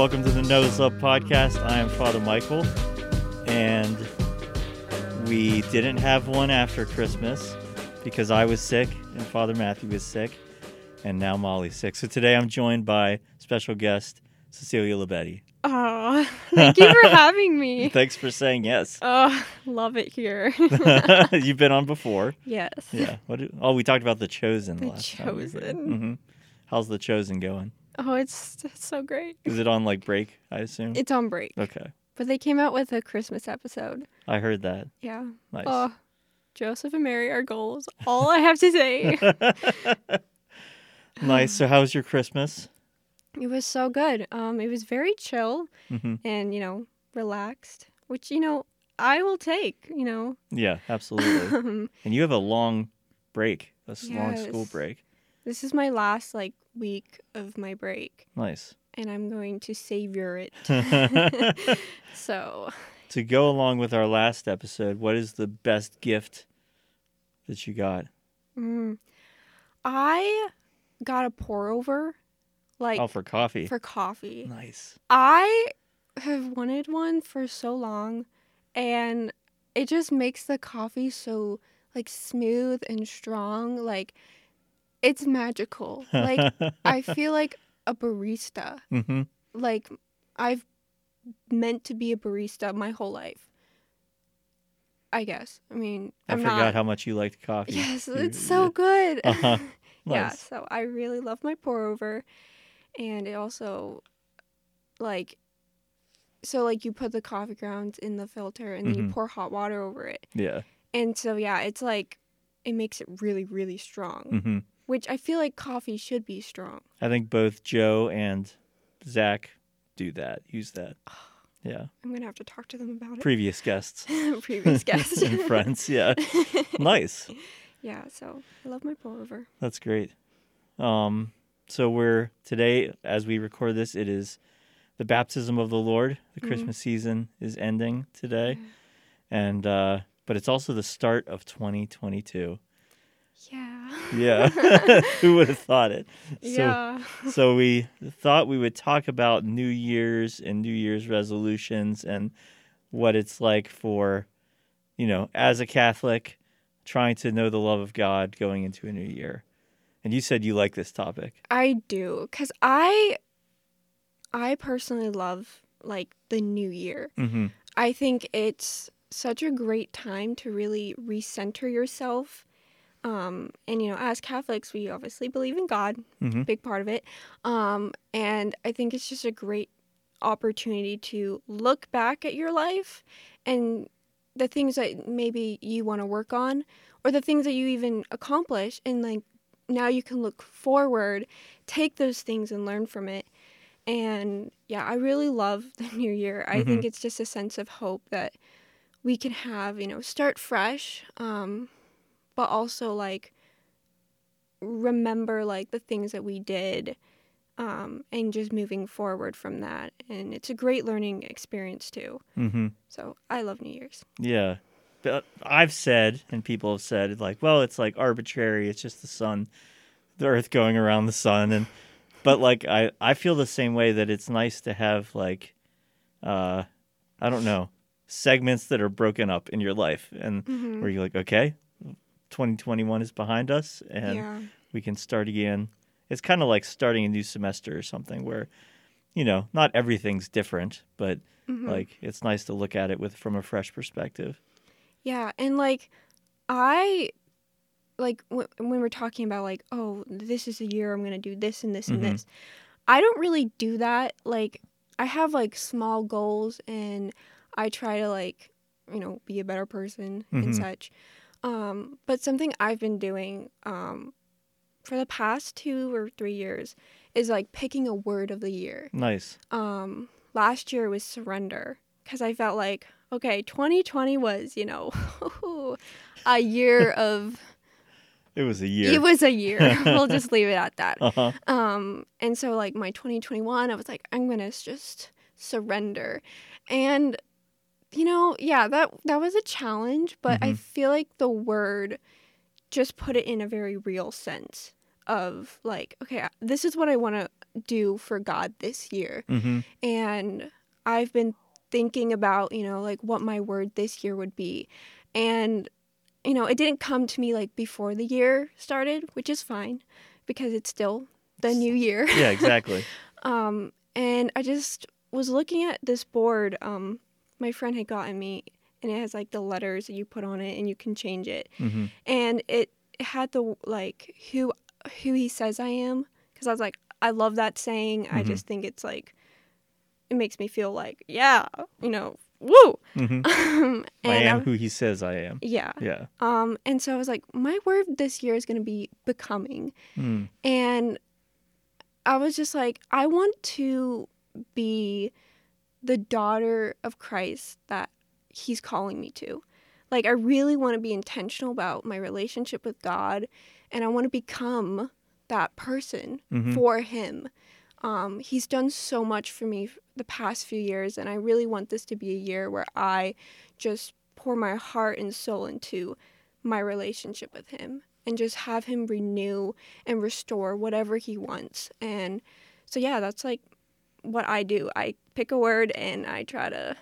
welcome to the Nose Up podcast. I am Father Michael, and we didn't have one after Christmas because I was sick and Father Matthew was sick, and now Molly's sick. So today I'm joined by special guest Cecelia Libetti. Oh, thank you for having me. Thanks for saying yes. Oh, love it here. You've been on before. yes. Yeah. What? do- oh, we talked about the Chosen. The last time were here. Chosen. Mhm. How's the Chosen going? Oh, it's, it's so great. Is it on like break? I assume. It's on break, okay. but they came out with a Christmas episode. I heard that. Yeah. Nice. Oh, Joseph and Mary are goals. All I have to say. nice. So, how was your Christmas? it was so good. Um, it was very chill hmm and you know relaxed, which you know I will take. You know. Yeah, absolutely. And you have a long break, a long school break. This is my last like week of my break, Nice. and I'm going to savor it. So, to go along with our last episode, what is the best gift that you got? Mm. I got a pour over, like oh, for coffee. for coffee. nice. I have wanted one for so long, and it just makes the coffee so like smooth and strong. Like it's magical. Like I feel like a barista. hmm Like I've meant to be a barista my whole life. I guess. I mean, I I'm forgot not. how much you liked coffee. Yes, it's so good. Uh-huh. Yeah, Nice. so I really love my pour over. And it also like so like you put the coffee grounds in the filter and Mhm. you pour hot water over it. Yeah. And so yeah, it's like it makes it really, really strong. hmm Which I feel like coffee should be strong. I think both Joe and Zach do that. Use that. Yeah. I'm gonna have to talk to them about it. Previous guests Previous guests. and friends. Yeah. nice. yeah, so I love my pour over. That's great. Um, so we're today, as we record this, it is the baptism of the Lord. The Mhm. Christmas season is ending today, and uh, but it's also the start of 2022. Yeah. Yeah, who would have thought it? So, yeah. so we thought we would talk about New Year's and New Year's resolutions and what it's like for, you know, as a Catholic, trying to know the love of God going into a new year. And you said you like this topic. I do cuz I I personally love like the new year. Mm-hmm. I think it's such a great time to really recenter yourself. Um, and you know, as Catholics, we obviously believe in God, Mhm. big part of it. Um, and I think it's just a great opportunity to look back at your life and the things that maybe you want to work on, or the things that you even accomplish, and like now you can look forward, take those things and learn from it. And yeah, I really love the new year. I think it's just a sense of hope that we can have, you know, start fresh, um, but also like remember like the things that we did um, and just moving forward from that. And it's a great learning experience too. Mm-hmm. So I love New Year's. Yeah. But I've said, and people have said, like, well, it's like arbitrary. It's just the sun, the earth going around the sun. And, but like, I, I feel the same way that it's nice to have, like, uh, I don't know, segments that are broken up in your life and Mhm. where you're like, okay, 2021 is behind us and yeah. we can start again. It's kind of like starting a new semester or something where, you know, not everything's different, but Mhm. like it's nice to look at it with from a fresh perspective. Yeah, and like I like w- when we're talking about like oh this is a year I'm gonna do this and this Mhm. and this. I don't really do that. Like I have like small goals and I try to like you know be a better person Mhm. and such. Um, but something I've been doing um, for the past two or three years is like picking a word of the year Nice. um last year was surrender because I felt like okay 2020 was you know a year of It was a year. it was a year we'll just leave it at that uh-huh. um and so like my 2021 I was like I'm gonna just surrender and you know yeah that that was a challenge but I Mhm. feel like the word just put it in a very real sense of like okay this is what I want to do for God this year? Mm-hmm. And I've been thinking about, you know, like what my word this year would be. And, you know, it didn't come to me like before the year started, which is fine because it's still the new year. Yeah, exactly. um, and I just was looking at this board um, my friend had gotten me, and it has like the letters that you put on it and you can change it. mm-hmm. And it had the like who who he says I am because I was like I love that saying. I Mhm. just think it's like it makes me feel like yeah, you know, woo. Mm-hmm. and I am I- who he says I am. yeah. Yeah. Um, and so I was like, my word this year is going to be becoming. Mm. And I was just like, I want to be the daughter of Christ that he's calling me to. Like, I really want to be intentional about my relationship with God, and I want to become that person Mhm. for him. Um, he's done so much for me the past few years, and I really want this to be a year where I just pour my heart and soul into my relationship with him and just have him renew and restore whatever he wants. And so, yeah, that's like what I do. I pick a word and I try to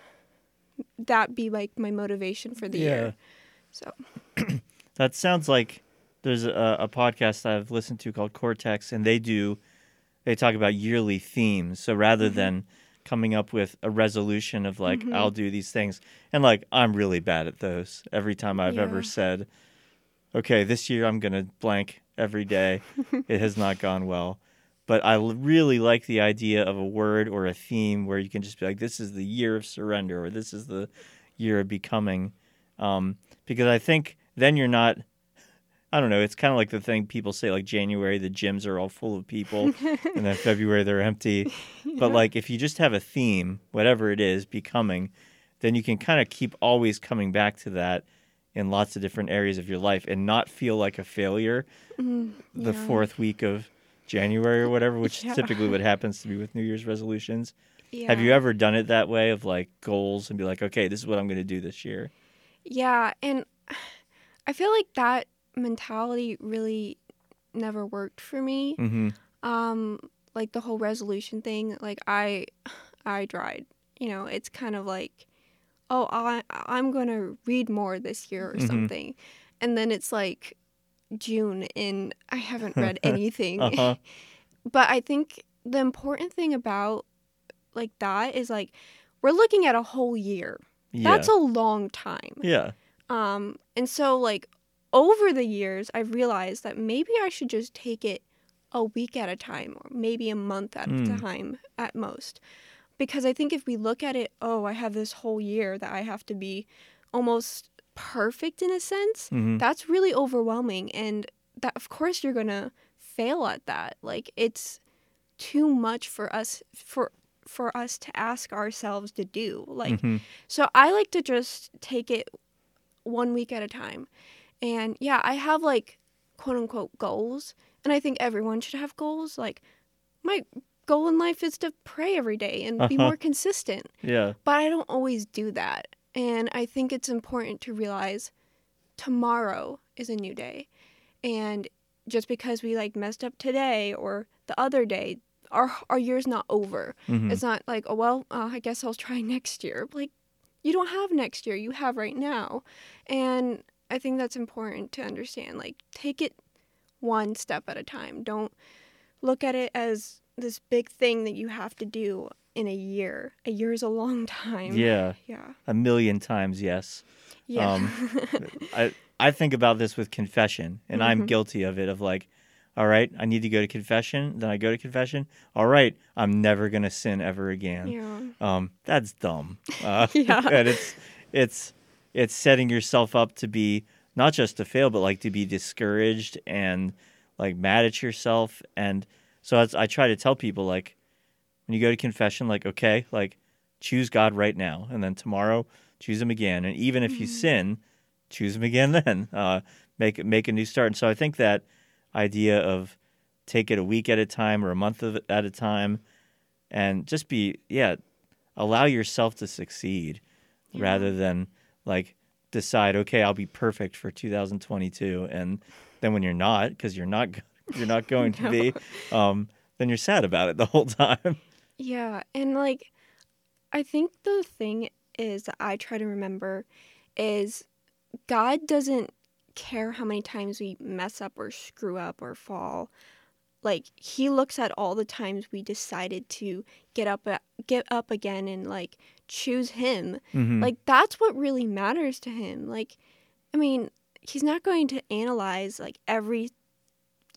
that be like my motivation for the Yeah. year. So, That sounds like there's a, a podcast I've listened to called Cortex, and they do they talk about yearly themes. So rather Mhm. than coming up with a resolution of like Mhm. I'll do these things, and like I'm really bad at those. Every time I've ever said, okay, this year I'm gonna blank every day, it has not gone well. But I really like the idea of a word or a theme where you can just be like, this is the year of surrender, or this is the year of becoming. Um, because I think then you're not I don't know, it's kind of like the thing people say like January the gyms are all full of people and then February they're empty. But like if you just have a theme, whatever it is, becoming, then you can kind of keep always coming back to that in lots of different areas of your life and not feel like a failure mm, the fourth week of January or whatever, which Yeah. is typically what happens to me with New Year's resolutions. Yeah. Have you ever done it that way of like goals and be like, okay, this is what I'm going to do this year? Yeah, and I feel like that mentality really never worked for me. Mm-hmm. Um, like the whole resolution thing, like I, I tried. You know, it's kind of like, oh, I I'm gonna read more this year or Mhm. something, and then it's like June and I haven't read anything. Uh-huh. But I think the important thing about like that is like we're looking at a whole year. Yeah. That's a long time. yeah. Um, and so like over the years, I've realized that maybe I should just take it a week at a time or maybe a month at Mm. a time at most. Because I think if we look at it, oh, I have this whole year that I have to be almost perfect in a sense, hmm that's really overwhelming. And that, of course, you're going to fail at that. Like, it's too much for us, for for us to ask ourselves to do like hmm so I like to just take it one week at a time. And yeah, I have like quote unquote goals. And I think everyone should have goals. Like my goal in life is to pray every day and be Uh-huh. more consistent. Yeah. But I don't always do that. And I think it's important to realize tomorrow is a new day. And just because we like messed up today or the other day, our our year's not over. hmm It's not like, oh, well, uh, I guess I'll try next year. Like, you don't have next year, you have right now. And I think that's important to understand. Like, take it one step at a time. Don't look at it as this big thing that you have to do in a year. A year is a long time. Yeah. Yeah. A million times, yes. Yeah. Um, I I think about this with confession, and I'm Mhm. guilty of it. Of like, all right, I need to go to confession. Then I go to confession. All right, I'm never gonna sin ever again. yeah. Um, that's dumb. Uh, Yeah. and it's it's it's setting yourself up to be not just to fail, but like to be discouraged and like mad at yourself. And so I try to tell people like when you go to confession, like okay, like choose God right now, and then tomorrow choose Him again. And even if you Mhm. sin, choose Him again. Then uh, make make a new start. And so I think that idea of take it a week at a time or a month of, at a time, and just be yeah allow yourself to succeed Yeah. rather than like decide okay i'll be perfect for 2022 and then when you're not because you're not you're not going to be um then you're sad about it the whole time. Yeah, and like I think the thing is that I try to remember is God doesn't care how many times we mess up or screw up or fall. Like he looks at all the times we decided to get up get up again and like choose him. Mhm. Like that's what really matters to him. Like I mean, he's not going to analyze like every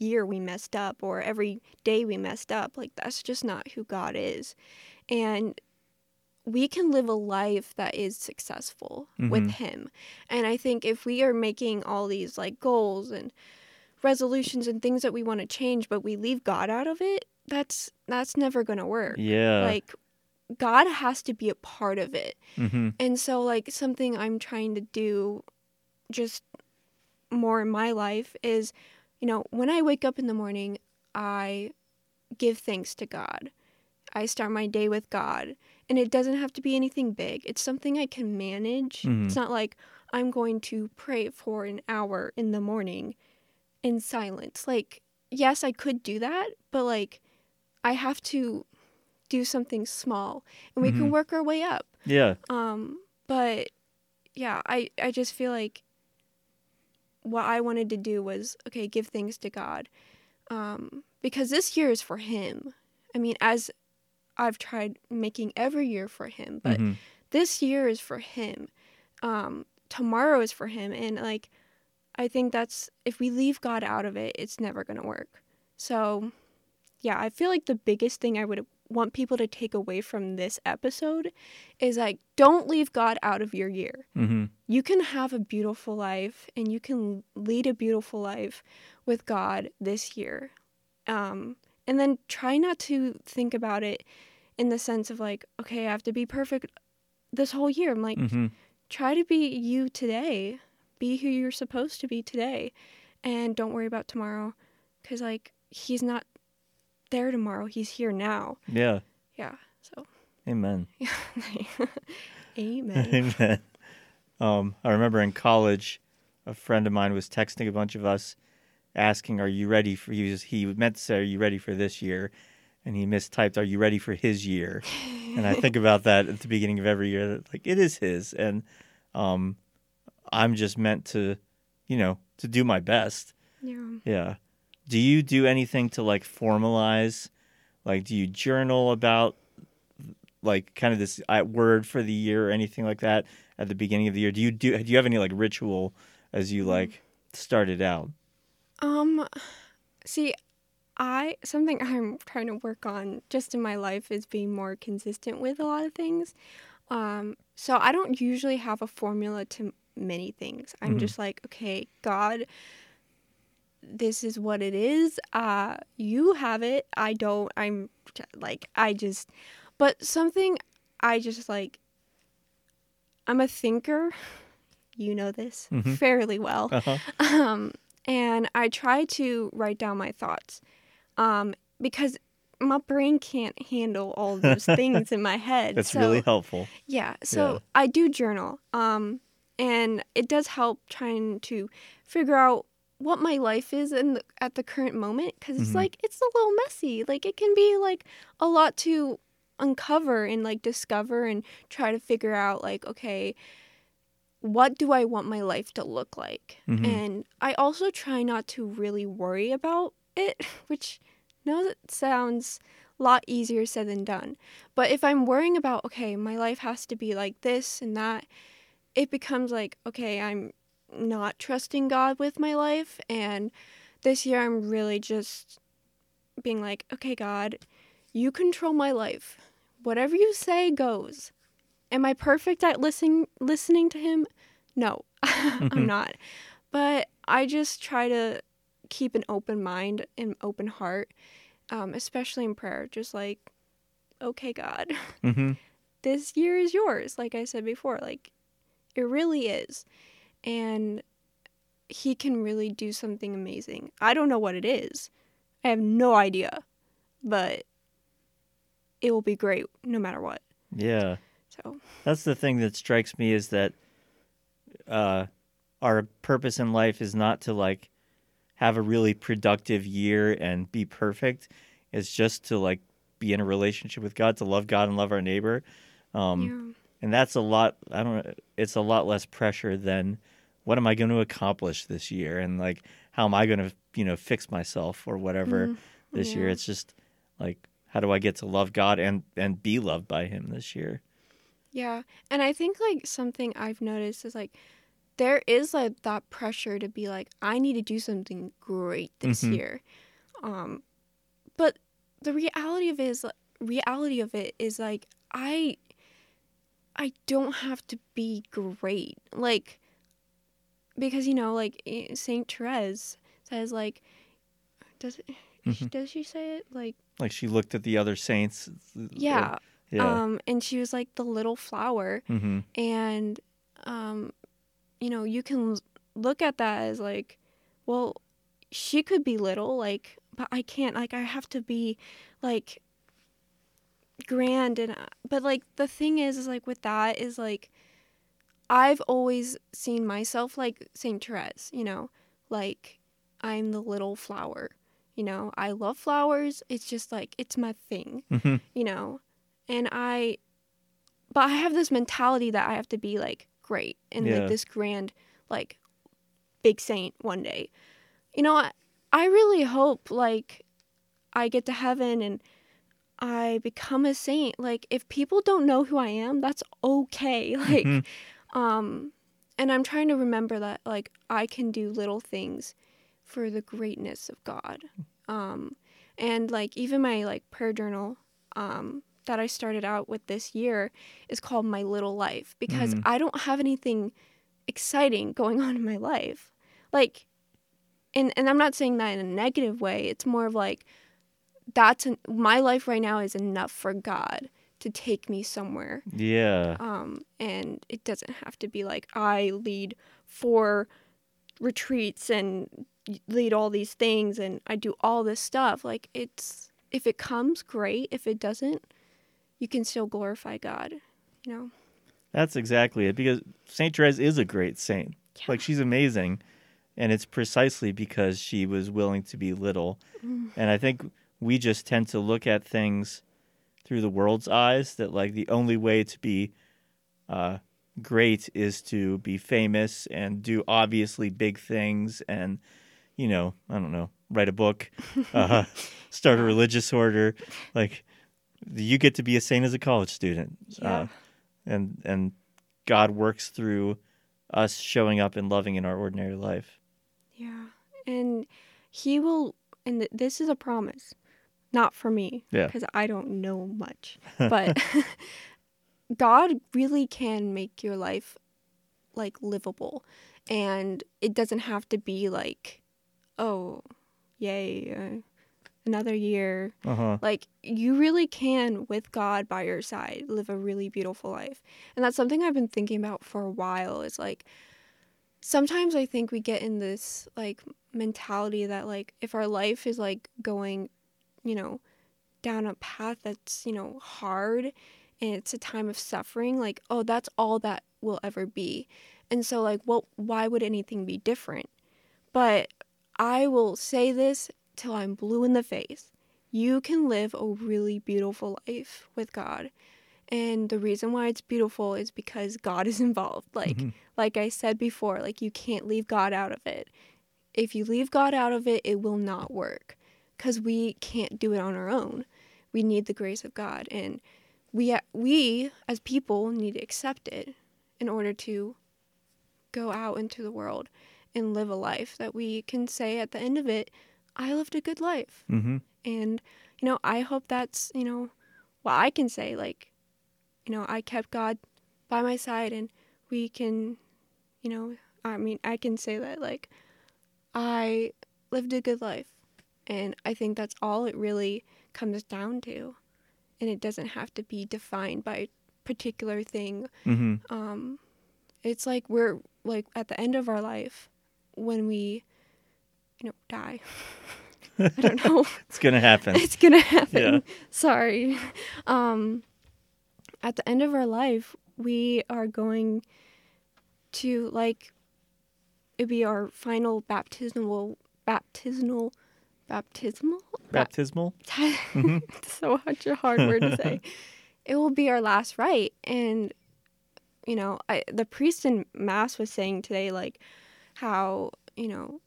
year we messed up or every day we messed up. Like that's just not who God is. And we can live a life that is successful with Mhm. him. And I think if we are making all these like goals and resolutions and things that we want to change but we leave God out of it, that's that's never going to work. yeah. Like God has to be a part of it. hmm And so, like, something I'm trying to do just more in my life is, you know, when I wake up in the morning, I give thanks to God. I start my day with God. And it doesn't have to be anything big, it's something I can manage. Mhm. It's not like I'm going to pray for an hour in the morning in silence. Like, yes, I could do that, but like, I have to do something small and we Mhm. can work our way up. Yeah. Um, but yeah, I I just feel like what I wanted to do was okay, give thanks to God, um, because this year is for Him. I mean, as I've tried making every year for Him, but Mhm. this year is for Him. Um, tomorrow is for Him, and like I think that's if we leave God out of it, it's never gonna work. So yeah, I feel like the biggest thing I would want people to take away from this episode is like don't leave God out of your year. Mhm. You can have a beautiful life and you can lead a beautiful life with God this year. Um, and then try not to think about it in the sense of like, okay, I have to be perfect this whole year. I'm like, Mhm. try to be you today. Be who you're supposed to be today. And don't worry about tomorrow because, like, he's not there tomorrow. He's here now. Yeah. Yeah. So, Amen. amen. Amen. Um, I remember in college, a friend of mine was texting a bunch of us, asking, "Are you ready for?" He was, he meant to say, "Are you ready for this year?" And he mistyped, "Are you ready for his year?" and I think about that at the beginning of every year. That like it is his, and um, I'm just meant to, you know, to do my best. yeah. Yeah. Do you do anything to like formalize? Like, do you journal about like kind of this uh, word for the year or anything like that at the beginning of the year? Do you do? Do you have any like ritual as you like started out? Um, see, I something I'm trying to work on just in my life is being more consistent with a lot of things. Um, so I don't usually have a formula to many things. I'm Mhm. just like, okay, God, this is what it is. Uh, you have it. I don't. I'm like, I just, but something I just like. I'm a thinker. You know this Mhm. fairly well Uh-huh. um, and I try to write down my thoughts um, because my brain can't handle all those things in my head. That's so, really helpful. Yeah, so Yeah. I do journal, um, and it does help trying to figure out what my life is in the, at the current moment because it's Mhm. like it's a little messy. Like it can be like a lot to uncover and like discover and try to figure out like okay what do I want my life to look like? Mhm. And I also try not to really worry about it, which no, that sounds a lot easier said than done. But if I'm worrying about, okay, my life has to be like this and that, it becomes like, okay, I'm not trusting God with my life. And this year I'm really just being like, okay, God, you control my life. Whatever you say goes. Am I perfect at listening listening to him? No, I'm not. But I just try to keep an open mind and open heart, um, especially in prayer. Just like, okay, God, hmm this year is yours. Like I said before, like it really is, and He can really do something amazing. I don't know what it is. I have no idea, but it will be great no matter what. Yeah. So That's the thing that strikes me is that uh, our purpose in life is not to like have a really productive year and be perfect. It's just to like be in a relationship with God, to love God and love our neighbor. Um, yeah. and that's a lot i don't know it's a lot less pressure than what am i going to accomplish this year and like how am i going to you know fix myself or whatever Mhm. this year it's just like how do i get to love god and and be loved by him this year Yeah. And I think like something I've noticed is like there is like that pressure to be like I need to do something great this Mhm. year. Um but the reality of it is like, reality of it is like I I don't have to be great. Like because you know like eh, Saint Therese says like does it, Mhm. does she say it? Like like she looked at the other saints uh, yeah, yeah. um and she was like the little flower. Hmm and um you know you can look at that as like well she could be little like but i can't like i have to be like grand and uh, but like the thing is is like with that is like i've always seen myself like saint therese you know like i'm the little flower you know? I love flowers it's just like it's my thing hmm you know? And i but i have this mentality that i have to be like great and Yeah. like this grand like big saint one day. You know i, I really hope like i get to heaven and i become a saint. Like if people don't know who i am that's okay. Like Mhm. Um and i'm trying to remember that like i can do little things for the greatness of god. Um and like even my like prayer journal um that i started out with this year is called my little life because Mm. i don't have anything exciting going on in my life. Like and and i'm not saying that in a negative way. It's more of like that's an, my life right now is enough for god to take me somewhere yeah um, and it doesn't have to be like I lead four retreats and lead all these things and I do all this stuff. Like it's if it comes, great. If it doesn't, you can still glorify God. You know. That's exactly it. Because Saint Therese is a great saint. Yeah. Like she's amazing, and it's precisely because she was willing to be little. Mm. And I think we just tend to look at things through the world's eyes. That like the only way to be uh, great is to be famous and do obviously big things, and you know, I don't know, write a book, uh, start a religious order. Like you get to be a saint as a college student. Yeah. Uh, and and God works through us showing up and loving in our ordinary life. Yeah. And he will and th- this is a promise. Not for me Yeah. because I don't know much. But God really can make your life like livable and it doesn't have to be like oh, yay, uh, another year. Uh huh. Like you really can with God by your side live a really beautiful life. And that's something I've been thinking about for a while. Is like sometimes I think we get in this like mentality that like if our life is like going, you know, down a path that's, you know, hard and it's a time of suffering, like oh, that's all that will ever be. And so like what why would anything be different? But I will say this till I'm blue in the face you can live a really beautiful life with God. And the reason why it's beautiful is because God is involved. Like Mhm. like I said before, like you can't leave God out of it. If you leave God out of it, it will not work cuz we can't do it on our own. We need the grace of God and we we as people need to accept it in order to go out into the world and live a life that we can say at the end of it, I lived a good life Mm-hmm. and you know i hope that's you know what i can say like you know i kept god by my side and we can you know i mean i can say that like i lived a good life and i think that's all it really comes down to and it doesn't have to be defined by a particular thing Mm-hmm. um it's like we're like at the end of our life when we you know die i don't know It's gonna happen. it's gonna happen. Yeah. Sorry. Um, at the end of our life, we are going to like it be our final baptismal baptismal baptismal. Ba- Baptismal. It's so such a hard word to say. It will be our last rite, and you know, I, the priest in mass was saying today, like how you know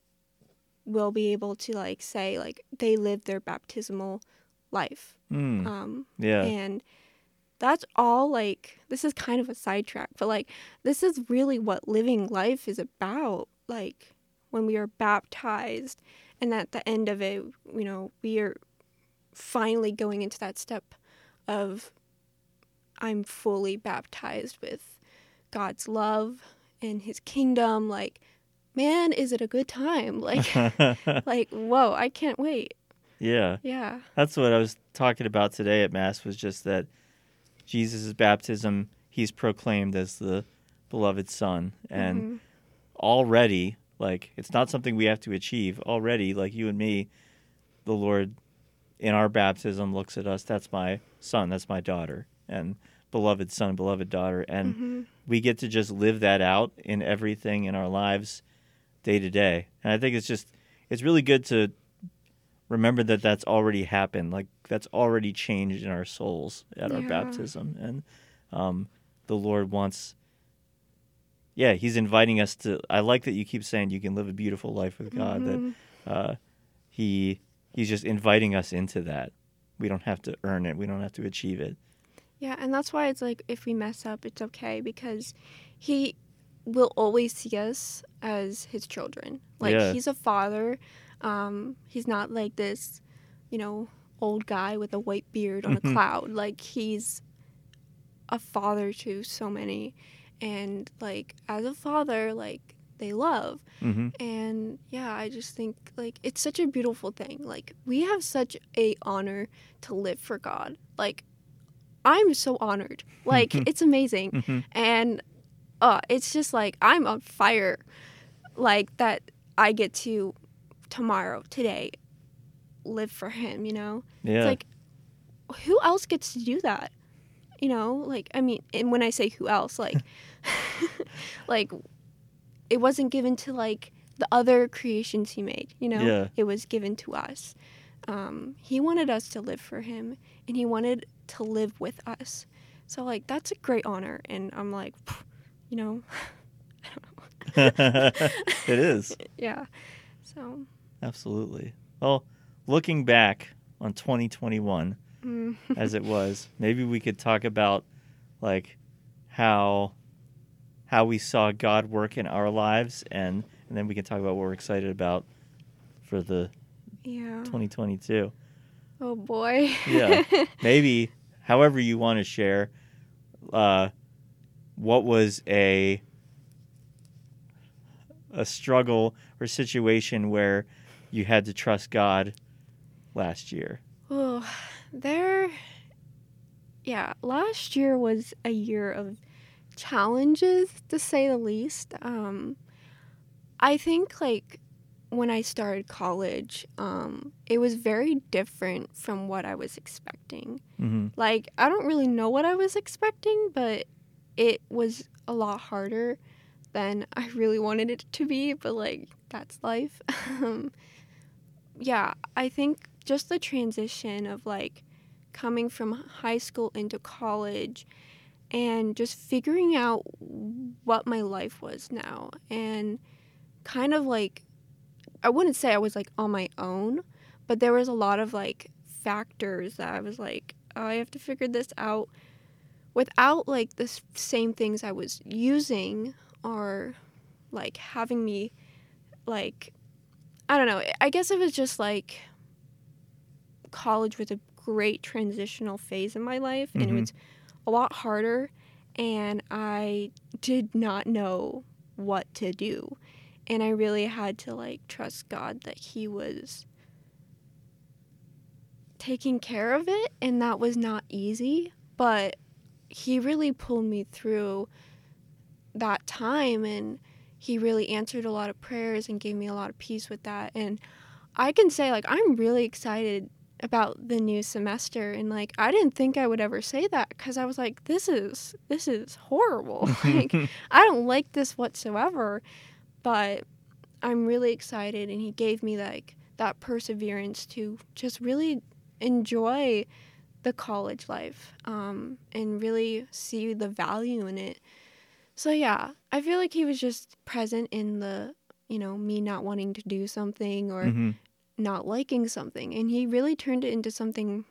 we'll be able to like say like they lived their baptismal life, Mm, um, yeah. and that's all. Like this is kind of a sidetrack, but like this is really what living life is about. Like when we are baptized, and at the end of it, you know, we are finally going into that step of I'm fully baptized with God's love and his kingdom like man is it a good time like like whoa I can't wait yeah. yeah That's what I was talking about today at Mass was just that Jesus' baptism, he's proclaimed as the beloved Son. And Mhm. already, like, it's not something we have to achieve. Already, like you and me, the Lord in our baptism looks at us, that's my son, that's my daughter, and beloved son, beloved daughter. And Mhm. we get to just live that out in everything in our lives day to day. And I think it's just, it's really good to remember that that's already happened. Like that's already changed in our souls at our baptism. And um, the Lord wants, yeah, He's inviting us to. I like that you keep saying you can live a beautiful life with God. Mhm. That uh, He He's just inviting us into that. We don't have to earn it. We don't have to achieve it. yeah and that's why it's like if we mess up it's okay because he will always see us as his children like Yeah. he's a father um he's not like this you know old guy with a white beard on a cloud like he's a father to so many and like as a father like they love. Hmm and yeah i just think like it's such a beautiful thing. Like we have such a honor to live for god. Like i'm so honored. Like it's amazing. Hmm and uh it's just like i'm on fire like that i get to tomorrow today live for him you know? Yeah. it's like who else gets to do that you know like i mean and when i say who else like like it wasn't given to like the other creations he made you know Yeah. it was given to us um, he wanted us to live for him and he wanted to live with us so like that's a great honor and i'm like you know it is. yeah so Absolutely. Well, looking back on 2021 mm, as it was, maybe we could talk about like how how we saw God work in our lives and and then we can talk about what we're excited about for the yeah 2022. oh boy Yeah. Maybe however you want to share uh what was a a struggle or situation where you had to trust God last year. Oh, there. Yeah, last year was a year of challenges, to say the least. Um, I think, like, when I started college, um, it was very different from what I was expecting. hmm Like, I don't really know what I was expecting, but it was a lot harder than I really wanted it to be, but, like, that's life. um, yeah, I think just the transition of like coming from high school into college and just figuring out what my life was now and kind of like I wouldn't say I was like on my own, but there was a lot of like factors that I was like, oh, I have to figure this out without like the same things I was using or like having me like I don't know. I guess it was just like college was a great transitional phase in my life and it Mhm. was a lot harder and I did not know what to do. And I really had to like trust God that he was taking care of it and that was not easy, but he really pulled me through that time and he really answered a lot of prayers and gave me a lot of peace with that and i can say like i'm really excited about the new semester and like i didn't think i would ever say that because i was like this is this is horrible like i don't like this whatsoever but i'm really excited and he gave me like that perseverance to just really enjoy the college life um, and really see the value in it. So yeah, I feel like he was just present in the, you know, me not wanting to do something or hmm not liking something and he really turned it into something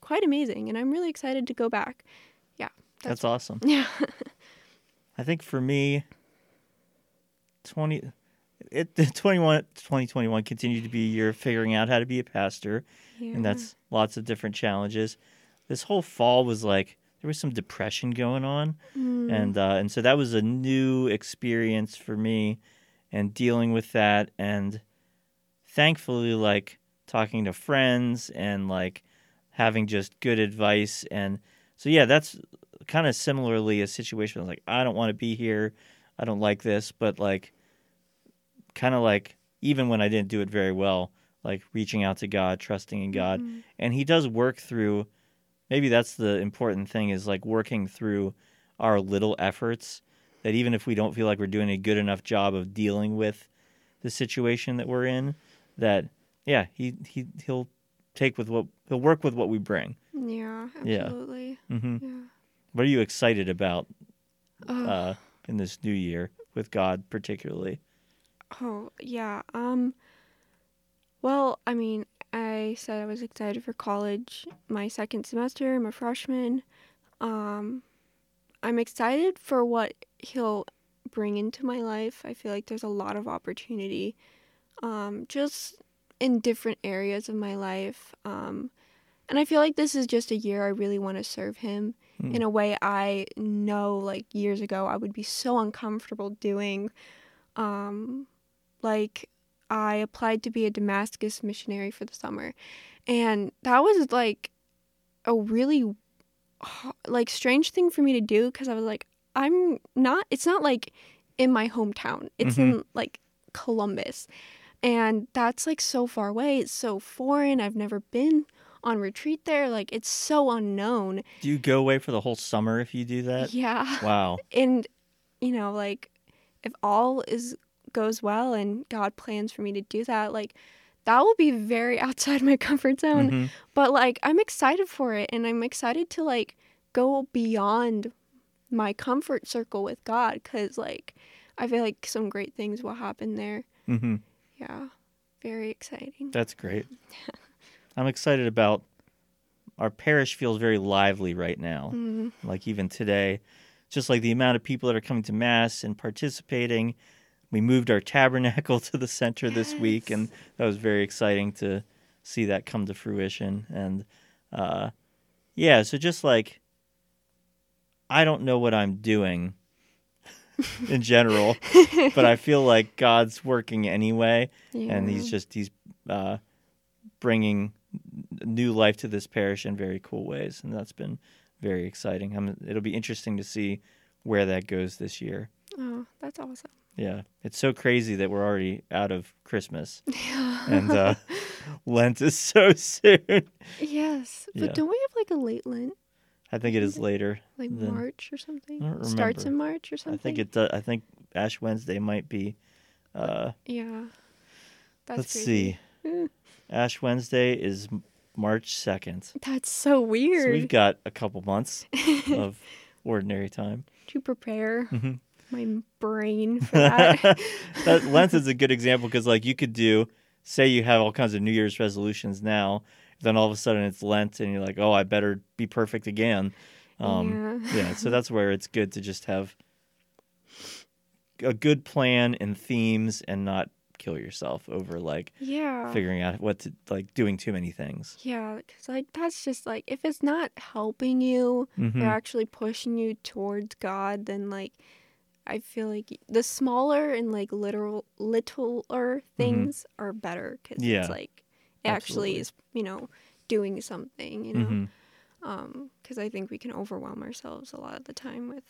quite amazing and I'm really excited to go back. Yeah. That's awesome. Yeah. I think for me, 20, it, 21, 2021 continued to be a year of figuring out how to be a pastor. yeah. and that's lots of different challenges. This whole fall was like there was some depression going on, Mm, and uh, and so that was a new experience for me, and dealing with that, and thankfully, like talking to friends and like having just good advice, and so yeah, that's kind of similarly a situation. I was like, I don't want to be here, I don't like this, but like, kind of like even when I didn't do it very well, like reaching out to God, trusting in God mhm. and he does work through maybe that's the important thing is like working through our little efforts that even if we don't feel like we're doing a good enough job of dealing with the situation that we're in that yeah he he he'll take with what he'll work with what we bring Yeah, Yeah. absolutely. hmm Yeah. what are you excited about Oh, uh in this new year with god particularly oh, yeah. Um well, I mean, I said I was excited for college, my second semester, I'm a freshman. Um I'm excited for what he'll bring into my life. I feel like there's a lot of opportunity um just in different areas of my life. Um and I feel like this is just a year I really want to serve him Hmm. in a way I know like years ago I would be so uncomfortable doing. Um, like I applied to be a Damascus missionary for the summer, and that was like a really like strange thing for me to do because I was like, I'm not. It's not like in my hometown. It's Mhm. in like Columbus, and that's like so far away. It's so foreign. I've never been on retreat there. Like it's so unknown. do you go away for the whole summer if you do that Yeah. wow And you know, like if all is goes well and God plans for me to do that, like that will be very outside my comfort zone. Mhm. But like I'm excited for it and I'm excited to like go beyond my comfort circle with God cuz like I feel like some great things will happen there. Mhm. Yeah. Very exciting. That's great. I'm excited about our parish feels very lively right now. Mm, Like even today, just like the amount of people that are coming to mass and participating. We moved our tabernacle to the center this week, and that was very exciting to see that come to fruition. And uh, yeah, so just like I don't know what I'm doing in general, but I feel like God's working anyway and he's just he's uh, bringing new life to this parish in very cool ways, and that's been very exciting. I'm, it'll be interesting to see where that goes this year. Oh, that's awesome. Yeah, it's so crazy that we're already out of Christmas, and uh, Lent is so soon. yes. But Yeah. don't we have like a late Lent? I think it is later. like Then- March or something. I don't Starts in March or something. I think it. does I think Ash Wednesday might be. Uh, Yeah. That's let's crazy. see. Eh, Ash Wednesday is March second. That's So so we've got a couple months of ordinary time. to prepare Mhm. my brain for that. that Lent is a good example because, like, you could do, say, you have all kinds of New Year's resolutions now, then all of a sudden it's Lent, and you're like, oh, I better be perfect again. Um, yeah. yeah, so that's where it's good to just have a good plan and themes and not kill yourself over like Yeah. figuring out what to like doing too many things. Yeah, because like that's just like if it's not helping you Mhm. or actually pushing you towards God, then like I feel like the smaller and like literal littler things are better because Mm-hmm. Yeah, it's like actually absolutely. is you know doing something you know Mhm. um because I think we can overwhelm ourselves a lot of the time with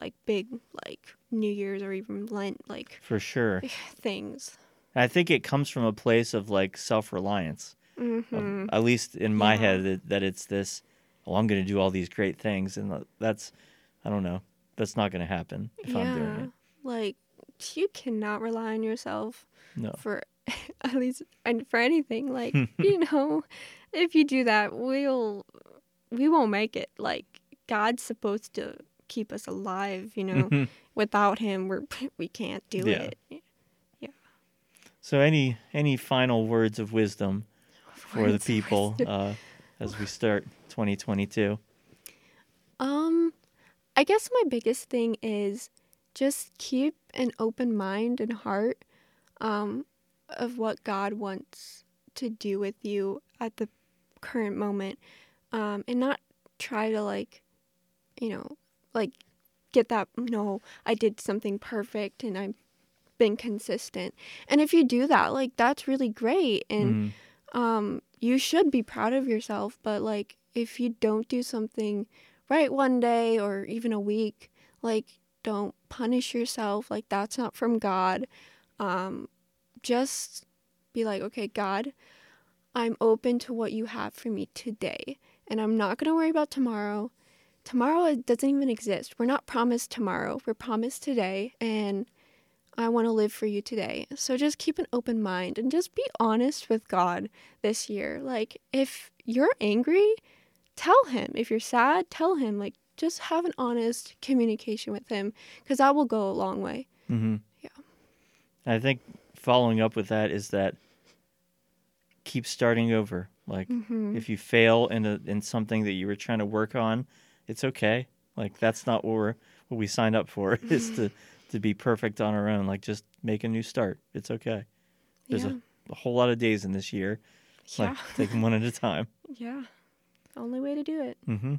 like big like New Year's or even Lent like For sure. things. I think it comes from a place of like self reliance. of- hmm at least in my Yeah. head that, that it's this oh i'm going to do all these great things and that's i don't know that's not going to happen if i'm doing Yeah, it like you cannot rely on yourself no for at least and for anything like you know if you do that we'll we won't make it like god's supposed to keep us alive you know without him we're we can't do it. Yeah. So any any final words of wisdom for the Words people uh, as we start 2022? Um, I guess my biggest thing is just keep an open mind and heart um, of what God wants to do with you at the current moment, um, and not try to like, you know, like get that. No, I did something perfect and I've been consistent. And if you do that, like that's really great and Mhm. um you should be proud of yourself but like if you don't do something right one day or even a week like don't punish yourself like that's not from god um just be like okay god i'm open to what you have for me today and i'm not going to worry about tomorrow tomorrow it doesn't even exist we're not promised tomorrow we're promised today and I want to live for you today. So just keep an open mind and just be honest with God this year. Like, if you're angry, tell Him. If you're sad, tell Him. Like, just have an honest communication with Him because that will go a long way. Mm-hmm. Yeah. I think following up with that is that keep starting over. Like Mm-hmm. if you fail in a, in something that you were trying to work on, it's okay. Like that's not what we're what we signed up for is to to be perfect on our own. Like just make a new start. It's okay. There's yeah. a, a whole lot of days in this year. yeah. Like take them one at a time. yeah. Only way to do it. Mm-hmm.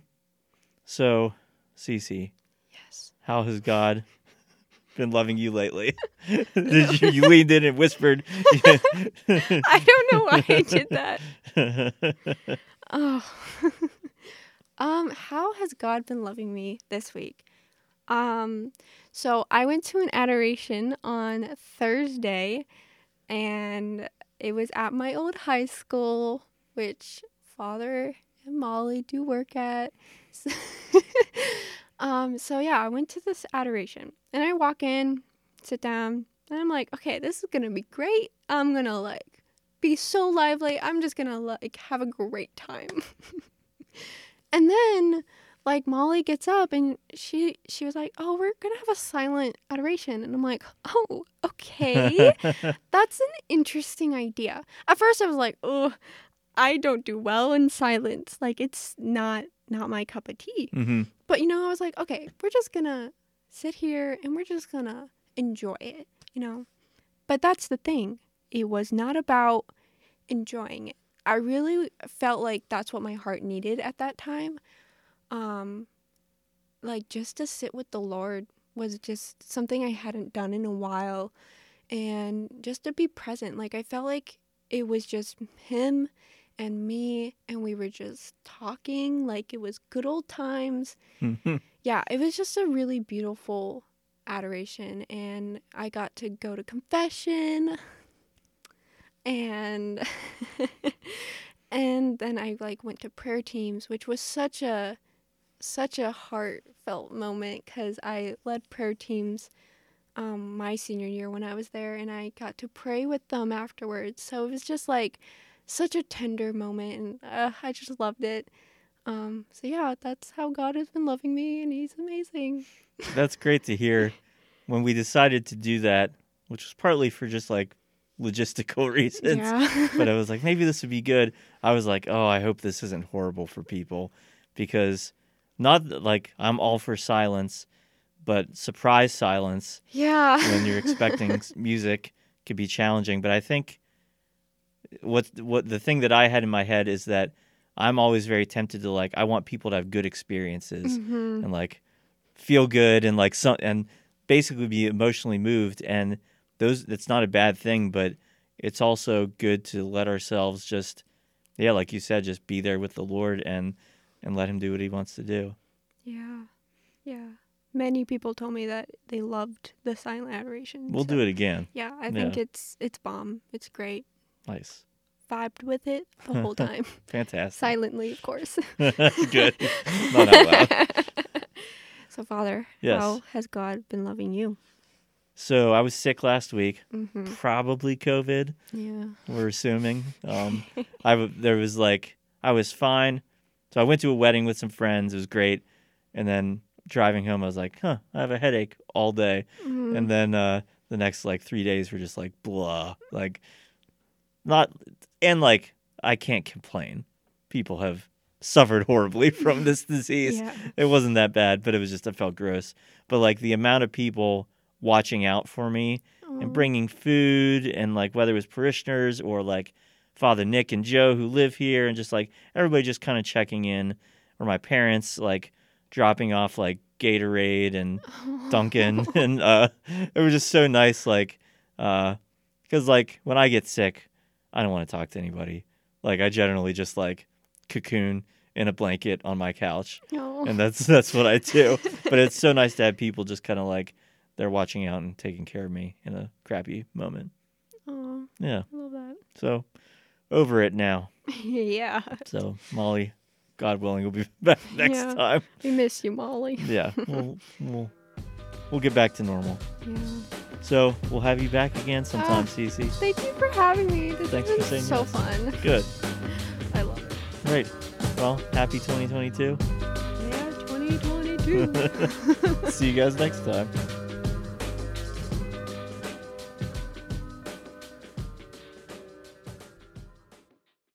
So, Cece, Yes. how has God been loving you lately? did you, you leaned in and whispered? I don't know why I did that. Oh. um, how has God been loving me this week? Um, so I went to an adoration on Thursday and it was at my old high school, which Father and Molly do work at. Um, so yeah, I went to this adoration and I walk in, sit down, and I'm like, okay, this is gonna be great. I'm gonna like be so lively. I'm just gonna like have a great time. and then like Molly gets up and she she was like, "Oh, we're gonna have a silent adoration," and I'm like, "Oh, okay, that's an interesting idea." At first, I was like, "Oh, I don't do well in silence. Like it's not not my cup of tea." hmm But you know, I was like, "Okay, we're just gonna sit here and we're just gonna enjoy it," you know. But that's the thing. It was not about enjoying it. I really felt like that's what my heart needed at that time. Um like just to sit with the Lord was just something I hadn't done in a while and just to be present. Like I felt like it was just him and me and we were just talking like it was good old times yeah, it was just a really beautiful adoration, and I got to go to confession, and and then I like went to prayer teams, which was such a such a heartfelt moment because I led prayer teams um, my senior year when I was there, and I got to pray with them afterwards. So it was just like such a tender moment, and uh, I just loved it. Um, so yeah, that's how God has been loving me, and He's amazing. That's great to hear. When we decided to do that, which was partly for just like logistical reasons, Yeah. but I was like, maybe this would be good. I was like, oh, I hope this isn't horrible for people because not like I'm all for silence, but surprise silence yeah. when you're expecting music could be challenging. But I think what what the thing that I had in my head is that I'm always very tempted to like I want people to have good experiences Mhm. and like feel good and like some and basically be emotionally moved and those it's not a bad thing but it's also good to let ourselves just yeah like you said just be there with the lord and and let him do what he wants to do Yeah. Yeah. Many people told me that they loved the silent adoration. we'll do it again Yeah, I think Yeah. it's it's bomb. It's great. Nice Vibed with it the whole time. fantastic Silently, of course. good not out loud so, Father, Yes. how has God been loving you? So I was sick last week, hmm probably COVID. Yeah. We're assuming. Um, I there was like I was fine, so I went to a wedding with some friends. It was great, and then driving home, I was like, "Huh, I have a headache all day." Mhm. And then uh, the next like three days were just like blah, like not, and like I can't complain. People have suffered horribly from this disease. yeah. It wasn't that bad, but it was just I felt gross. But like the amount of people watching out for me and bringing food and like whether it was parishioners or like Father Nick and Joe who live here and just like everybody just kind of checking in or my parents like dropping off like Gatorade and Dunkin and uh it was just so nice like uh cuz like when I get sick I don't want to talk to anybody. Like I generally just like cocoon in a blanket on my couch No. and that's that's what I do. But it's so nice to have people just kind of like they're watching out and taking care of me in a crappy moment. Aw, Yeah. I love that. So over it now. yeah. So Molly, God willing, we'll be back next Yeah. time. We miss you, Molly. Yeah. We'll we'll we'll get back to normal. Yeah. So we'll have you back again sometime, Ah. Cece. Thank you for having me. This Thanks has for saying so yes. fun. Good. I love it. Great. Well, happy 2022. Yeah, 2022. See you guys next time.